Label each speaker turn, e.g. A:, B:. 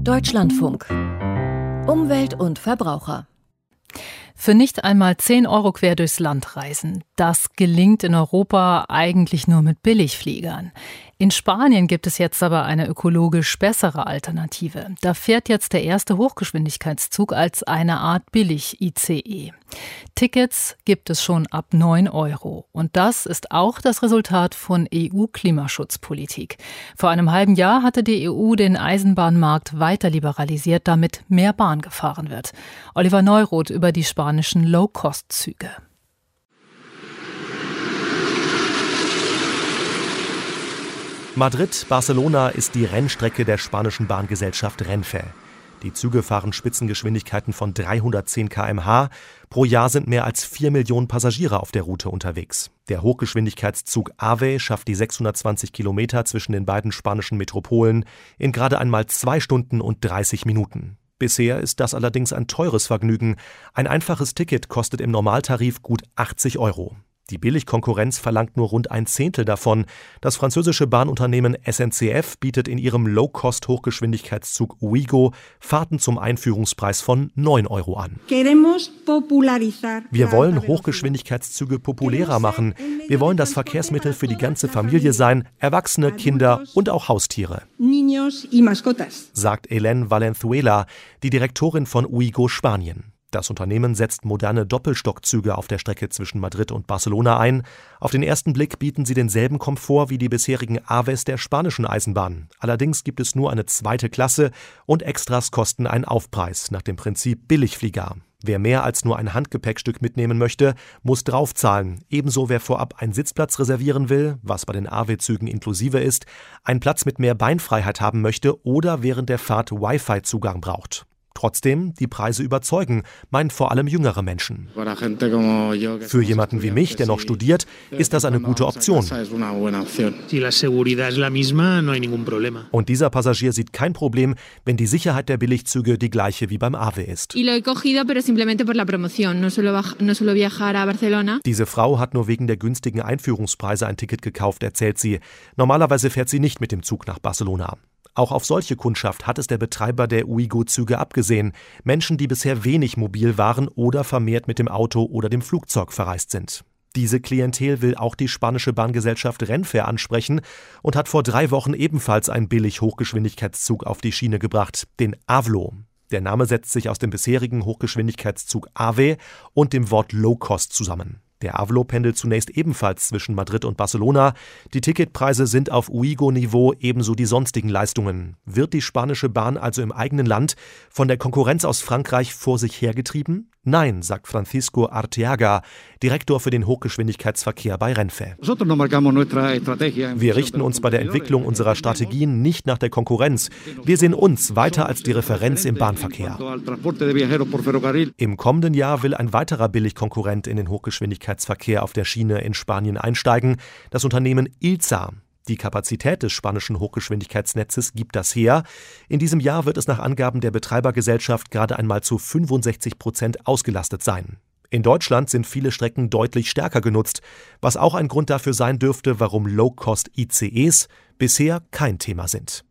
A: Deutschlandfunk. Umwelt und Verbraucher.
B: Für nicht einmal 10 Euro quer durchs Land reisen. Das gelingt in Europa eigentlich nur mit Billigfliegern. In Spanien gibt es jetzt aber eine ökologisch bessere Alternative. Da fährt jetzt der erste Hochgeschwindigkeitszug als eine Art Billig-ICE. Tickets gibt es schon ab 9 Euro. Und das ist auch das Resultat von EU-Klimaschutzpolitik. Vor einem halben Jahr hatte die EU den Eisenbahnmarkt weiter liberalisiert, damit mehr Bahn gefahren wird. Oliver Neuroth über die spanischen Low-Cost-Züge.
C: Madrid-Barcelona ist die Rennstrecke der spanischen Bahngesellschaft Renfe. Die Züge fahren Spitzengeschwindigkeiten von 310 km/h. Pro Jahr sind mehr als 4 Millionen Passagiere auf der Route unterwegs. Der Hochgeschwindigkeitszug AVE schafft die 620 Kilometer zwischen den beiden spanischen Metropolen in gerade einmal zwei Stunden und 30 Minuten. Bisher ist das allerdings ein teures Vergnügen. Ein einfaches Ticket kostet im Normaltarif gut 80 Euro. Die Billigkonkurrenz verlangt nur rund ein Zehntel davon. Das französische Bahnunternehmen SNCF bietet in ihrem Low-Cost-Hochgeschwindigkeitszug Ouigo Fahrten zum Einführungspreis von 9 Euro an. Wir wollen Hochgeschwindigkeitszüge populärer machen. Wir wollen das Verkehrsmittel für die ganze Familie sein, Erwachsene, Kinder und auch Haustiere, sagt Hélène Valenzuela, die Direktorin von Ouigo Spanien. Das Unternehmen setzt moderne Doppelstockzüge auf der Strecke zwischen Madrid und Barcelona ein. Auf den ersten Blick bieten sie denselben Komfort wie die bisherigen Aves der spanischen Eisenbahn. Allerdings gibt es nur eine zweite Klasse und Extras kosten einen Aufpreis nach dem Prinzip Billigflieger. Wer mehr als nur ein Handgepäckstück mitnehmen möchte, muss draufzahlen. Ebenso wer vorab einen Sitzplatz reservieren will, was bei den AW-Zügen inklusive ist, einen Platz mit mehr Beinfreiheit haben möchte oder während der Fahrt Wi-Fi-Zugang braucht. Trotzdem, die Preise überzeugen, meinen vor allem jüngere Menschen. Für jemanden wie mich, der noch studiert, ist das eine gute Option. Und dieser Passagier sieht kein Problem, wenn die Sicherheit der Billigzüge die gleiche wie beim AWE ist. Diese Frau hat nur wegen der günstigen Einführungspreise ein Ticket gekauft, erzählt sie. Normalerweise fährt sie nicht mit dem Zug nach Barcelona. Auch auf solche Kundschaft hat es der Betreiber der Uigo-Züge abgesehen. Menschen, die bisher wenig mobil waren oder vermehrt mit dem Auto oder dem Flugzeug verreist sind. Diese Klientel will auch die spanische Bahngesellschaft Renfe ansprechen und hat vor drei Wochen ebenfalls einen billig Hochgeschwindigkeitszug auf die Schiene gebracht, den Avlo. Der Name setzt sich aus dem bisherigen Hochgeschwindigkeitszug AVE und dem Wort Low Cost zusammen. Der Avlo pendelt zunächst ebenfalls zwischen Madrid und Barcelona. Die Ticketpreise sind auf Uigo-Niveau, ebenso die sonstigen Leistungen. Wird die spanische Bahn also im eigenen Land von der Konkurrenz aus Frankreich vor sich hergetrieben? Nein, sagt Francisco Arteaga, Direktor für den Hochgeschwindigkeitsverkehr bei Renfe. Wir richten uns bei der Entwicklung unserer Strategien nicht nach der Konkurrenz. Wir sehen uns weiter als die Referenz im Bahnverkehr. Im kommenden Jahr will ein weiterer Billigkonkurrent in den Hochgeschwindigkeitsverkehr auf der Schiene in Spanien einsteigen, das Unternehmen Ilza. Die Kapazität des spanischen Hochgeschwindigkeitsnetzes gibt das her. In diesem Jahr wird es nach Angaben der Betreibergesellschaft gerade einmal zu 65 Prozent ausgelastet sein. In Deutschland sind viele Strecken deutlich stärker genutzt, was auch ein Grund dafür sein dürfte, warum Low-Cost-ICEs bisher kein Thema sind.